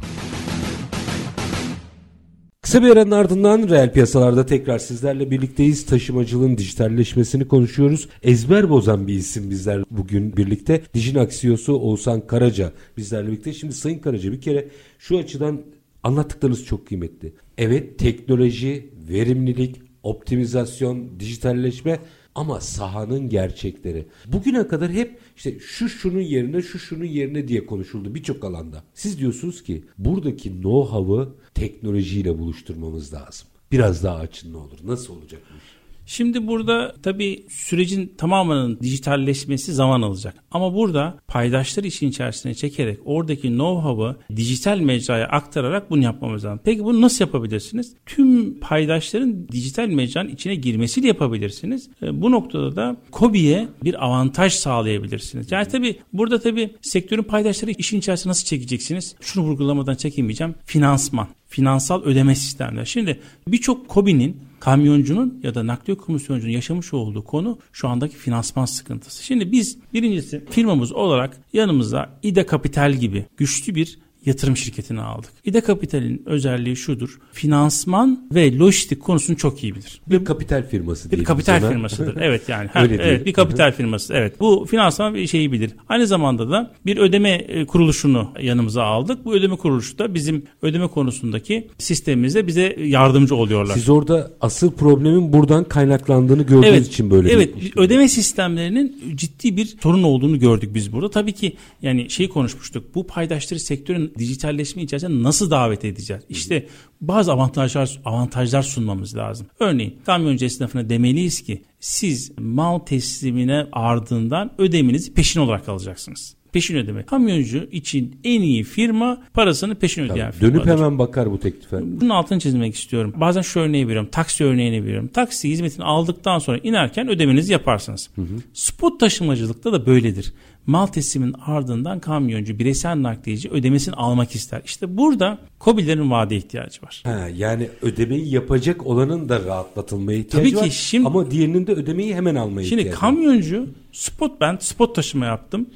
Kısa bir aranın ardından reel piyasalarda tekrar sizlerle birlikteyiz. Taşımacılığın dijitalleşmesini konuşuyoruz. Ezber bozan bir isim bizler bugün birlikte. Dijin Aksiyosu Oğuzhan Karaca bizlerle birlikte. Şimdi Sayın Karaca bir kere şu açıdan anlattıklarınız çok kıymetli. Evet teknoloji, verimlilik, optimizasyon, dijitalleşme ama sahanın gerçekleri. Bugüne kadar hep işte şu şunun yerine şu şunun yerine diye konuşuldu birçok alanda. Siz diyorsunuz ki buradaki know-how'ı teknolojiyle buluşturmamız lazım. Biraz daha açın ne olur. Nasıl olacak bu iş? Şimdi burada tabii sürecin tamamının dijitalleşmesi zaman alacak. Ama burada paydaşları işin içerisine çekerek oradaki know-how'ı dijital mecraya aktararak bunu yapmamız lazım. Peki bunu nasıl yapabilirsiniz? Tüm paydaşların dijital mecranın içine girmesiyle yapabilirsiniz. E, Bu noktada da KOBİ'ye bir avantaj sağlayabilirsiniz. Yani tabii burada tabii sektörün paydaşları işin içerisine nasıl çekeceksiniz? Şunu vurgulamadan çekinmeyeceğim. Finansman finansal ödeme sistemleri. Şimdi birçok KOBİ'nin kamyoncunun ya da nakliye komisyoncunun yaşamış olduğu konu şu andaki finansman sıkıntısı. Şimdi biz birincisi firmamız olarak yanımıza İDE Kapital gibi güçlü bir yatırım şirketini aldık. İDE Kapital'in özelliği şudur. Finansman ve lojistik konusunu çok iyi bilir. Bir kapital firması Bir diyelim kapital ona. firmasıdır. Evet yani. Ha, Öyle diyelim. evet bir kapital firması. Evet. Bu finansman bir şeyi bilir. Aynı zamanda da bir ödeme e, kuruluşunu yanımıza aldık. Bu ödeme kuruluşu da bizim ödeme konusundaki sistemimizde bize yardımcı oluyorlar. Siz orada asıl problemin buradan kaynaklandığını gördüğünüz evet, için böyle evet, bir iş ödeme sistemlerinin ciddi bir sorun olduğunu gördük biz burada. Tabii ki yani şeyi konuşmuştuk. Bu paydaşları sektörün dijitalleşme içerisine nasıl davet edeceğiz? İşte bazı avantajlar avantajlar sunmamız lazım. Örneğin kamyoncu esnafına demeliyiz ki siz mal teslimine ardından ödemenizi peşin olarak alacaksınız. Peşin ödeme. Kamyoncu için en iyi firma parasını peşin ödeyen Dönüp firmadır. hemen bakar bu teklife. Bunun altını çizmek istiyorum. Bazen şu örneği veriyorum. Taksi örneğini veriyorum. Taksi hizmetini aldıktan sonra inerken ödemenizi yaparsınız. Spot taşımacılıkta da böyledir. Mal teslimin ardından kamyoncu, bireysel nakliyeci ödemesini almak ister. İşte burada KOBİ'lerin vade ihtiyacı var. Ha, yani ödemeyi yapacak olanın da rahatlatılmaya ihtiyacı Tabii ki var. şimdi- Ama diğerinin de ödemeyi hemen almaya Şimdi ihtiyacı var. kamyoncu spot ben spot taşıma yaptım.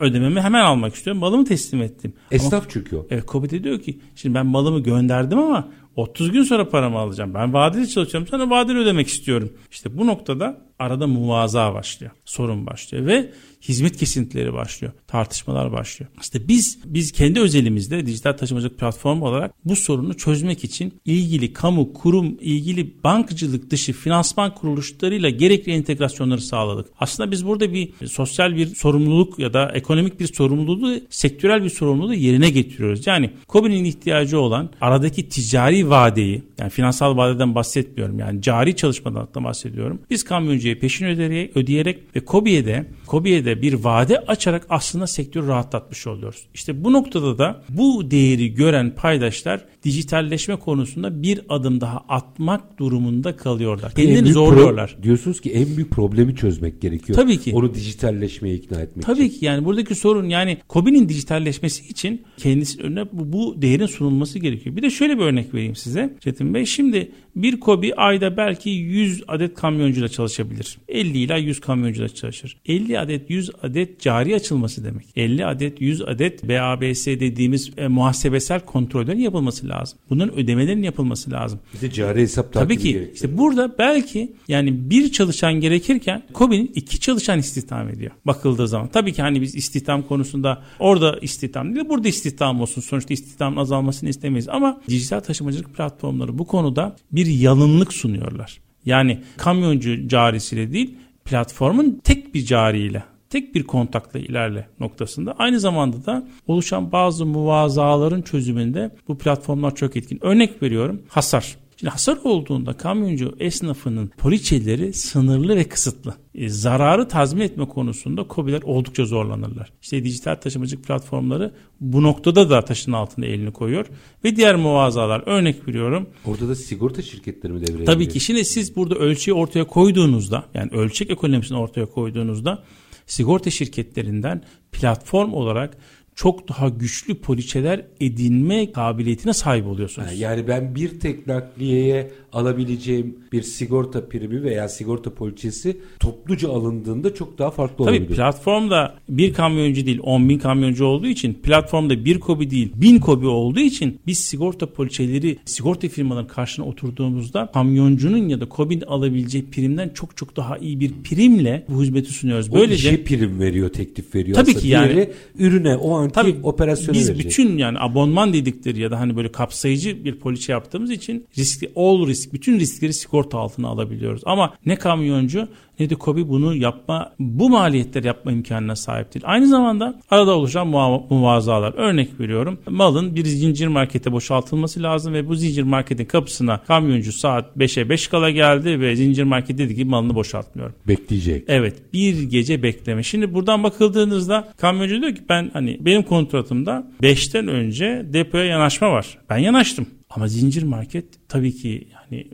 Ödememi hemen almak istiyorum. Malımı teslim ettim. Ama Esnaf çünkü o. Evet Kobi de diyor ki şimdi ben malımı gönderdim ama 30 gün sonra paramı alacağım. Ben vadeli çalışıyorum sana vadeli ödemek istiyorum. İşte bu noktada arada muvaza başlıyor. Sorun başlıyor ve hizmet kesintileri başlıyor. Tartışmalar başlıyor. İşte biz biz kendi özelimizde dijital taşımacılık platformu olarak bu sorunu çözmek için ilgili kamu, kurum, ilgili bankacılık dışı finansman kuruluşlarıyla gerekli entegrasyonları sağladık. Aslında biz burada bir sosyal bir sorumluluk ya da ekonomik bir sorumluluğu, sektörel bir sorumluluğu yerine getiriyoruz. Yani COBİ'nin ihtiyacı olan aradaki ticari vadeyi, yani finansal vadeden bahsetmiyorum. Yani cari çalışmadan bahsediyorum. Biz kamyoncuya peşin ödeyerek, ödeyerek ve COBİ'ye de COBİ'ye de bir vade açarak aslında sektörü rahatlatmış oluyoruz. İşte bu noktada da bu değeri gören paydaşlar dijitalleşme konusunda bir adım daha atmak durumunda kalıyorlar. Kendilerini zorluyorlar. Pro- diyorsunuz ki en büyük problemi çözmek gerekiyor. Tabii ki. Onu dijitalleşmeye ikna etmek Tabii için. ki yani buradaki sorun yani COBİ'nin dijitalleşmesi için kendisi önüne bu, bu değerin sunulması gerekiyor. Bir de şöyle bir örnek vereyim size Çetin Bey. Şimdi bir KOBİ ayda belki 100 adet kamyoncuyla çalışabilir. 50 ila 100 kamyoncuyla çalışır. 50 adet 100 adet cari açılması demek. 50 adet 100 adet BABS dediğimiz e, muhasebesel kontrollerin yapılması lazım. Bunların ödemelerin yapılması lazım. Bir de cari hesap Tabii takibi ki gerekiyor. işte burada belki yani bir çalışan gerekirken KOBİ'nin iki çalışan istihdam ediyor bakıldığı zaman. Tabii ki hani biz istihdam konusunda orada istihdam değil burada istihdam olsun. Sonuçta istihdamın azalmasını istemeyiz ama dijital taşımacılık platformları bu konuda bir yalınlık sunuyorlar. Yani kamyoncu carisiyle değil platformun tek bir cariyle tek bir kontakla ilerle noktasında. Aynı zamanda da oluşan bazı muvazaların çözümünde bu platformlar çok etkin. Örnek veriyorum hasar. Şimdi hasar olduğunda kamyoncu esnafının poliçeleri sınırlı ve kısıtlı. E, zararı tazmin etme konusunda COBİ'ler oldukça zorlanırlar. İşte dijital taşımacılık platformları bu noktada da taşın altına elini koyuyor. Ve diğer muvazalar örnek veriyorum. Orada da sigorta şirketleri mi devreye Tabii ki şimdi siz burada ölçüyü ortaya koyduğunuzda yani ölçek ekonomisini ortaya koyduğunuzda sigorta şirketlerinden platform olarak çok daha güçlü poliçeler edinme kabiliyetine sahip oluyorsunuz. Yani ben bir tek nakliyeye alabileceğim bir sigorta primi veya sigorta poliçesi topluca alındığında çok daha farklı Tabii olabilir. platformda bir kamyoncu değil 10 bin kamyoncu olduğu için platformda bir kobi değil bin kobi olduğu için biz sigorta poliçeleri sigorta firmaların karşına oturduğumuzda kamyoncunun ya da kobin alabileceği primden çok çok daha iyi bir primle bu hizmeti sunuyoruz. o Böylece işe prim veriyor, teklif veriyor. Tabii aslında. ki yani. Diğeri ürüne, o anki Tabii operasyona biz verecek. bütün yani abonman dedikleri ya da hani böyle kapsayıcı bir poliçe yaptığımız için riskli all risk bütün riskleri sigorta altına alabiliyoruz. Ama ne kamyoncu ne de KOBİ bunu yapma bu maliyetleri yapma imkanına sahip değil. Aynı zamanda arada oluşan muva- muvazalar. Örnek veriyorum. Malın bir zincir markete boşaltılması lazım ve bu zincir marketin kapısına kamyoncu saat 5'e 5 kala geldi ve zincir market dedi ki malını boşaltmıyorum. Bekleyecek. Evet bir gece bekleme. Şimdi buradan bakıldığınızda kamyoncu diyor ki ben hani benim kontratımda 5'ten önce depoya yanaşma var. Ben yanaştım. Ama zincir market tabii ki yani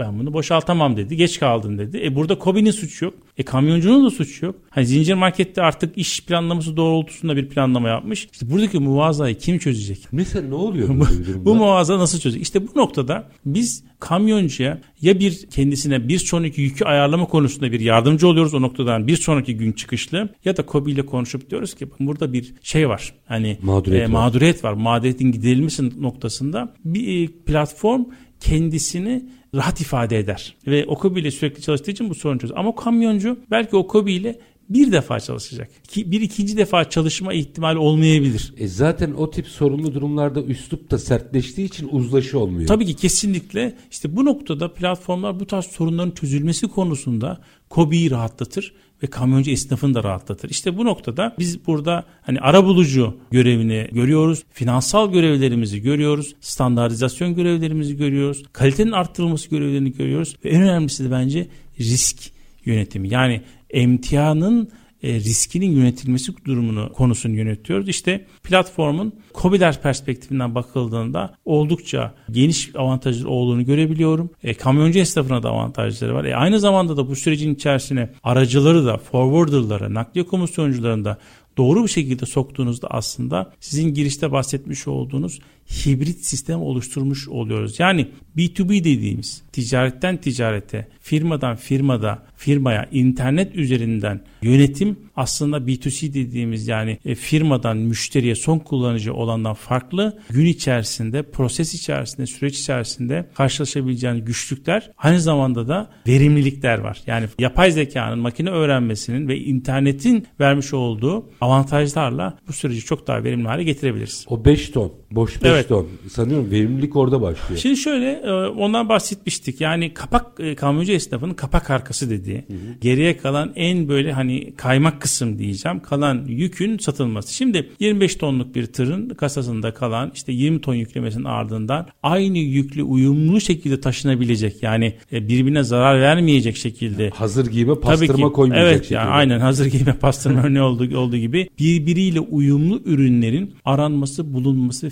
ben bunu boşaltamam dedi. Geç kaldın dedi. E burada Kobi'nin suçu yok. E kamyoncunun da suçu yok. Hani zincir markette artık iş planlaması doğrultusunda bir planlama yapmış. İşte buradaki muvazayı kim çözecek? Mesela ne oluyor durumda? Bu muvaza nasıl çözecek? İşte bu noktada biz kamyoncuya ya bir kendisine bir sonraki yükü ayarlama konusunda bir yardımcı oluyoruz o noktadan bir sonraki gün çıkışlı ya da Kobi ile konuşup diyoruz ki burada bir şey var. Hani Mağduriyet var. mağduriyet var. Mağduriyetin giderilmesi noktasında bir e, platform kendisini rahat ifade eder. Ve o Kobi ile sürekli çalıştığı için bu sorun çözür. Ama kamyoncu belki o Kobi ile bir defa çalışacak. İki- Bir ikinci defa çalışma ihtimali olmayabilir. E zaten o tip sorunlu durumlarda üslup da sertleştiği için uzlaşı olmuyor. Tabii ki kesinlikle işte bu noktada platformlar bu tarz sorunların çözülmesi konusunda KOBİ'yi rahatlatır ve kamyoncu esnafını da rahatlatır. İşte bu noktada biz burada hani arabulucu görevini görüyoruz, finansal görevlerimizi görüyoruz, standartizasyon görevlerimizi görüyoruz, kalitenin arttırılması görevlerini görüyoruz ve en önemlisi de bence risk yönetimi. Yani emtianın e, riskinin yönetilmesi durumunu konusunu yönetiyoruz. İşte platformun COBİ'ler perspektifinden bakıldığında oldukça geniş avantajları olduğunu görebiliyorum. E, kamyoncu esnafına da avantajları var. E, aynı zamanda da bu sürecin içerisine aracıları da forwarderları, nakliye komisyoncularını da doğru bir şekilde soktuğunuzda aslında sizin girişte bahsetmiş olduğunuz hibrit sistem oluşturmuş oluyoruz. Yani B2B dediğimiz ticaretten ticarete, firmadan firmada firmaya internet üzerinden yönetim aslında B2C dediğimiz yani e, firmadan müşteriye son kullanıcı olandan farklı gün içerisinde, proses içerisinde, süreç içerisinde karşılaşabileceğiniz güçlükler aynı zamanda da verimlilikler var. Yani yapay zekanın makine öğrenmesinin ve internetin vermiş olduğu avantajlarla bu süreci çok daha verimli hale getirebiliriz. O 5 ton, boş 5 Evet. Ton. Sanıyorum verimlilik orada başlıyor. Şimdi şöyle e, ondan bahsetmiştik. Yani kapak e, kamyoncu esnafının kapak arkası dediği. Geriye kalan en böyle hani kaymak kısım diyeceğim. Kalan yükün satılması. Şimdi 25 tonluk bir tırın kasasında kalan işte 20 ton yüklemesinin ardından aynı yüklü uyumlu şekilde taşınabilecek. Yani e, birbirine zarar vermeyecek şekilde Hazır giyime Tabii pastırma ki. koymayacak Evet şekilde. yani aynen hazır giyme pastırma örneği olduğu, olduğu gibi birbiriyle uyumlu ürünlerin aranması, bulunması ve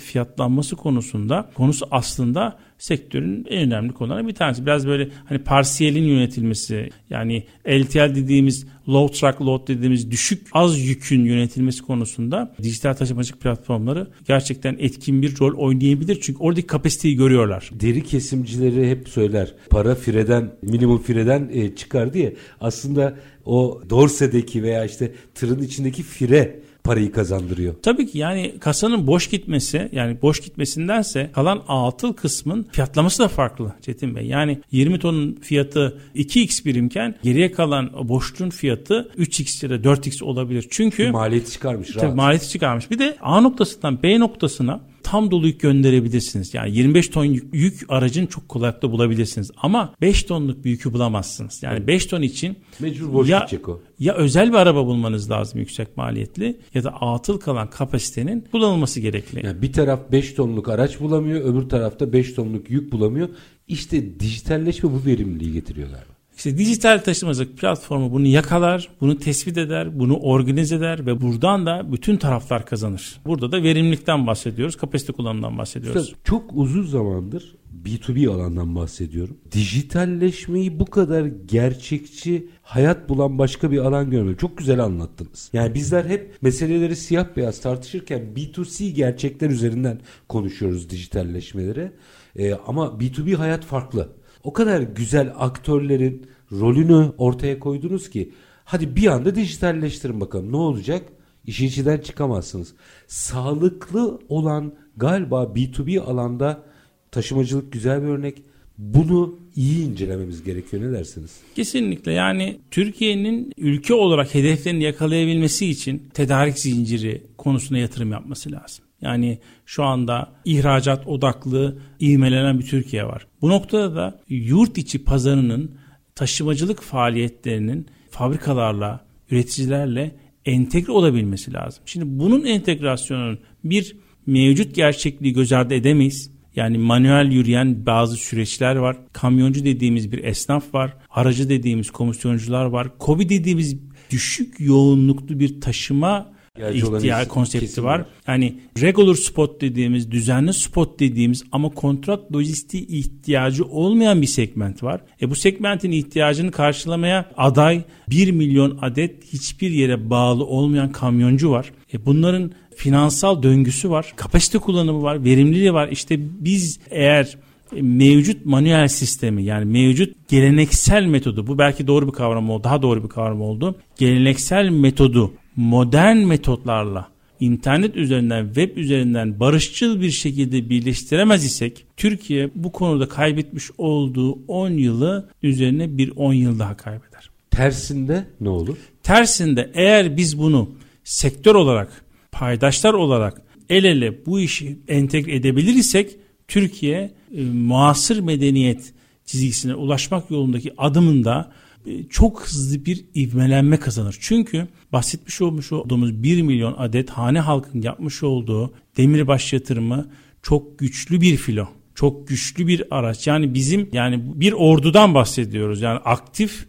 fiyatlanması konusunda konusu aslında sektörün en önemli konularından bir tanesi. Biraz böyle hani parsiyelin yönetilmesi yani LTL dediğimiz low truck load dediğimiz düşük az yükün yönetilmesi konusunda dijital taşımacılık platformları gerçekten etkin bir rol oynayabilir. Çünkü oradaki kapasiteyi görüyorlar. Deri kesimcileri hep söyler. Para fireden, minimum fireden e, çıkar diye. Aslında o dorsedeki veya işte tırın içindeki fire parayı kazandırıyor. Tabii ki yani kasanın boş gitmesi yani boş gitmesindense kalan atıl kısmın fiyatlaması da farklı Çetin Bey. Yani 20 tonun fiyatı 2x birimken geriye kalan boşluğun fiyatı 3x ya da 4x olabilir. Çünkü Maliyeti çıkarmış tabii rahat. maliyeti çıkarmış. Bir de A noktasından B noktasına tam dolu yük gönderebilirsiniz. Yani 25 ton yük, aracın çok kolaylıkla bulabilirsiniz. Ama 5 tonluk bir yükü bulamazsınız. Yani 5 ton için Mecbur boş ya, gidecek o. ya özel bir araba bulmanız lazım yüksek maliyetli ya da atıl kalan kapasitenin kullanılması gerekli. Yani bir taraf 5 tonluk araç bulamıyor, öbür tarafta 5 tonluk yük bulamıyor. İşte dijitalleşme bu verimliliği getiriyor galiba. İşte dijital taşımacılık platformu bunu yakalar, bunu tespit eder, bunu organize eder ve buradan da bütün taraflar kazanır. Burada da verimlilikten bahsediyoruz, kapasite kullanımından bahsediyoruz. Usta, çok uzun zamandır B2B alandan bahsediyorum. Dijitalleşmeyi bu kadar gerçekçi hayat bulan başka bir alan görmedim. Çok güzel anlattınız. Yani bizler hep meseleleri siyah beyaz tartışırken B2C gerçekler üzerinden konuşuyoruz dijitalleşmeleri. Ee, ama B2B hayat farklı. O kadar güzel aktörlerin rolünü ortaya koydunuz ki hadi bir anda dijitalleştirin bakalım ne olacak? İşin içinden çıkamazsınız. Sağlıklı olan galiba B2B alanda taşımacılık güzel bir örnek. Bunu iyi incelememiz gerekiyor ne dersiniz? Kesinlikle yani Türkiye'nin ülke olarak hedeflerini yakalayabilmesi için tedarik zinciri konusuna yatırım yapması lazım. Yani şu anda ihracat odaklı ivmelenen bir Türkiye var. Bu noktada da yurt içi pazarının taşımacılık faaliyetlerinin fabrikalarla, üreticilerle entegre olabilmesi lazım. Şimdi bunun entegrasyonunun bir mevcut gerçekliği göz ardı edemeyiz. Yani manuel yürüyen bazı süreçler var. Kamyoncu dediğimiz bir esnaf var. Aracı dediğimiz komisyoncular var. Kobi dediğimiz düşük yoğunluklu bir taşıma İhtiyacı ihtiyaç konsepti var. var. Yani regular spot dediğimiz, düzenli spot dediğimiz ama kontrat lojistiği ihtiyacı olmayan bir segment var. E bu segmentin ihtiyacını karşılamaya aday 1 milyon adet hiçbir yere bağlı olmayan kamyoncu var. E bunların finansal döngüsü var, kapasite kullanımı var, verimliliği var. İşte biz eğer mevcut manuel sistemi yani mevcut geleneksel metodu bu belki doğru bir kavram oldu daha doğru bir kavram oldu geleneksel metodu modern metotlarla internet üzerinden web üzerinden barışçıl bir şekilde birleştiremez isek Türkiye bu konuda kaybetmiş olduğu 10 yılı üzerine bir 10 yıl daha kaybeder. Tersinde ne olur? Tersinde eğer biz bunu sektör olarak, paydaşlar olarak el ele bu işi entegre edebilir isek Türkiye e, muasır medeniyet çizgisine ulaşmak yolundaki adımında çok hızlı bir ivmelenme kazanır. Çünkü bahsetmiş olmuş olduğumuz 1 milyon adet hane halkın yapmış olduğu demirbaş yatırımı çok güçlü bir filo. Çok güçlü bir araç. Yani bizim yani bir ordudan bahsediyoruz. Yani aktif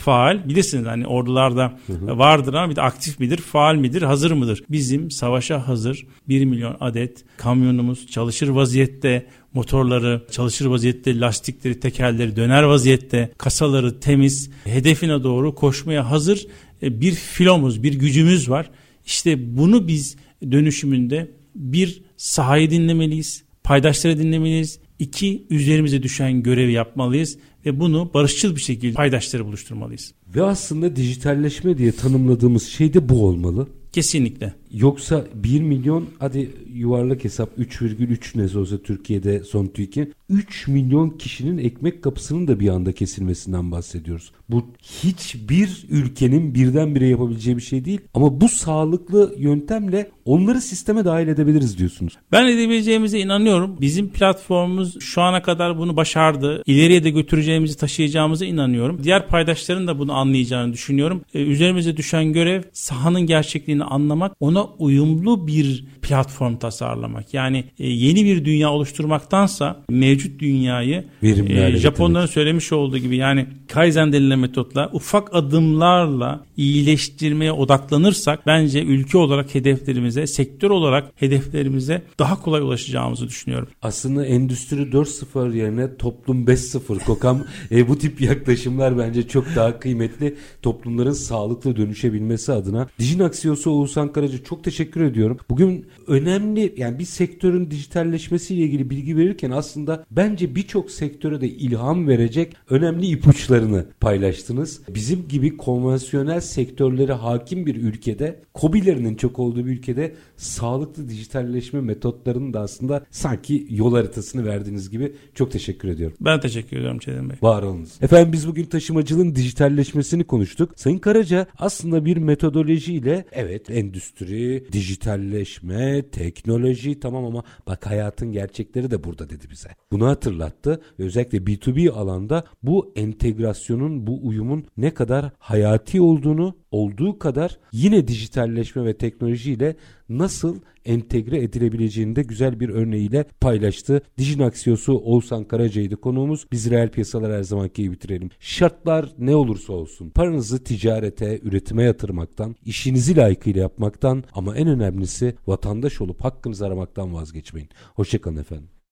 faal bilirsiniz hani ordularda vardır ama bir de aktif midir, faal midir, hazır mıdır? Bizim savaşa hazır 1 milyon adet kamyonumuz çalışır vaziyette, motorları çalışır vaziyette, lastikleri, tekerleri döner vaziyette, kasaları temiz, hedefine doğru koşmaya hazır e, bir filomuz, bir gücümüz var. İşte bunu biz dönüşümünde bir sahayı dinlemeliyiz, paydaşları dinlemeliyiz. İki, üzerimize düşen görevi yapmalıyız ve bunu barışçıl bir şekilde paydaşları buluşturmalıyız. Ve aslında dijitalleşme diye tanımladığımız şey de bu olmalı. Kesinlikle. Yoksa 1 milyon hadi yuvarlak hesap 3,3 ne olsa Türkiye'de son TÜİK'in 3 milyon kişinin ekmek kapısının da bir anda kesilmesinden bahsediyoruz. Bu hiçbir ülkenin birdenbire yapabileceği bir şey değil. Ama bu sağlıklı yöntemle onları sisteme dahil edebiliriz diyorsunuz. Ben edebileceğimize inanıyorum. Bizim platformumuz şu ana kadar bunu başardı. İleriye de götüreceğimizi taşıyacağımıza inanıyorum. Diğer paydaşların da bunu anlayacağını düşünüyorum. Ee, üzerimize düşen görev sahanın gerçekliğini anlamak, ona uyumlu bir platform tasarlamak. Yani e, yeni bir dünya oluşturmaktansa mevcut dünyayı e, Japonların söylemiş olduğu gibi yani Kaizen denilen metotla ufak adımlarla iyileştirmeye odaklanırsak bence ülke olarak hedeflerimize, sektör olarak hedeflerimize daha kolay ulaşacağımızı düşünüyorum. Aslında endüstri 4.0 yerine toplum 5.0 kokam e, bu tip yaklaşımlar bence çok daha kıymetli. Toplumların sağlıklı dönüşebilmesi adına. Dijin Aksiyosu Oğuzhan Karaca çok teşekkür ediyorum. Bugün önemli yani bir sektörün dijitalleşmesiyle ilgili bilgi verirken aslında bence birçok sektöre de ilham verecek önemli ipuçlarını paylaştınız. Bizim gibi konvansiyonel sektörlere hakim bir ülkede, kobilerinin çok olduğu bir ülkede sağlıklı dijitalleşme metotlarının da aslında sanki yol haritasını verdiğiniz gibi çok teşekkür ediyorum. Ben teşekkür ediyorum Çetin Bey. Var olunuz. Efendim biz bugün taşımacılığın dijitalleşmesini konuştuk. Sayın Karaca aslında bir metodolojiyle evet endüstri, dijitalleşme, teknoloji tamam ama bak hayatın gerçekleri de burada dedi bize. Bunu hatırlattı ve özellikle B2B alanda bu entegrasyonun, bu uyumun ne kadar hayati olduğunu olduğu kadar yine dijitalleşme ve teknolojiyle nasıl entegre edilebileceğini de güzel bir örneğiyle paylaştı. Dijin Aksiyosu Oğuzhan Karaca'ydı konuğumuz. Biz reel piyasalar her zamanki gibi bitirelim. Şartlar ne olursa olsun paranızı ticarete, üretime yatırmaktan, işinizi layıkıyla yapmaktan ama en önemlisi vatandaş olup hakkınızı aramaktan vazgeçmeyin. Hoşçakalın efendim.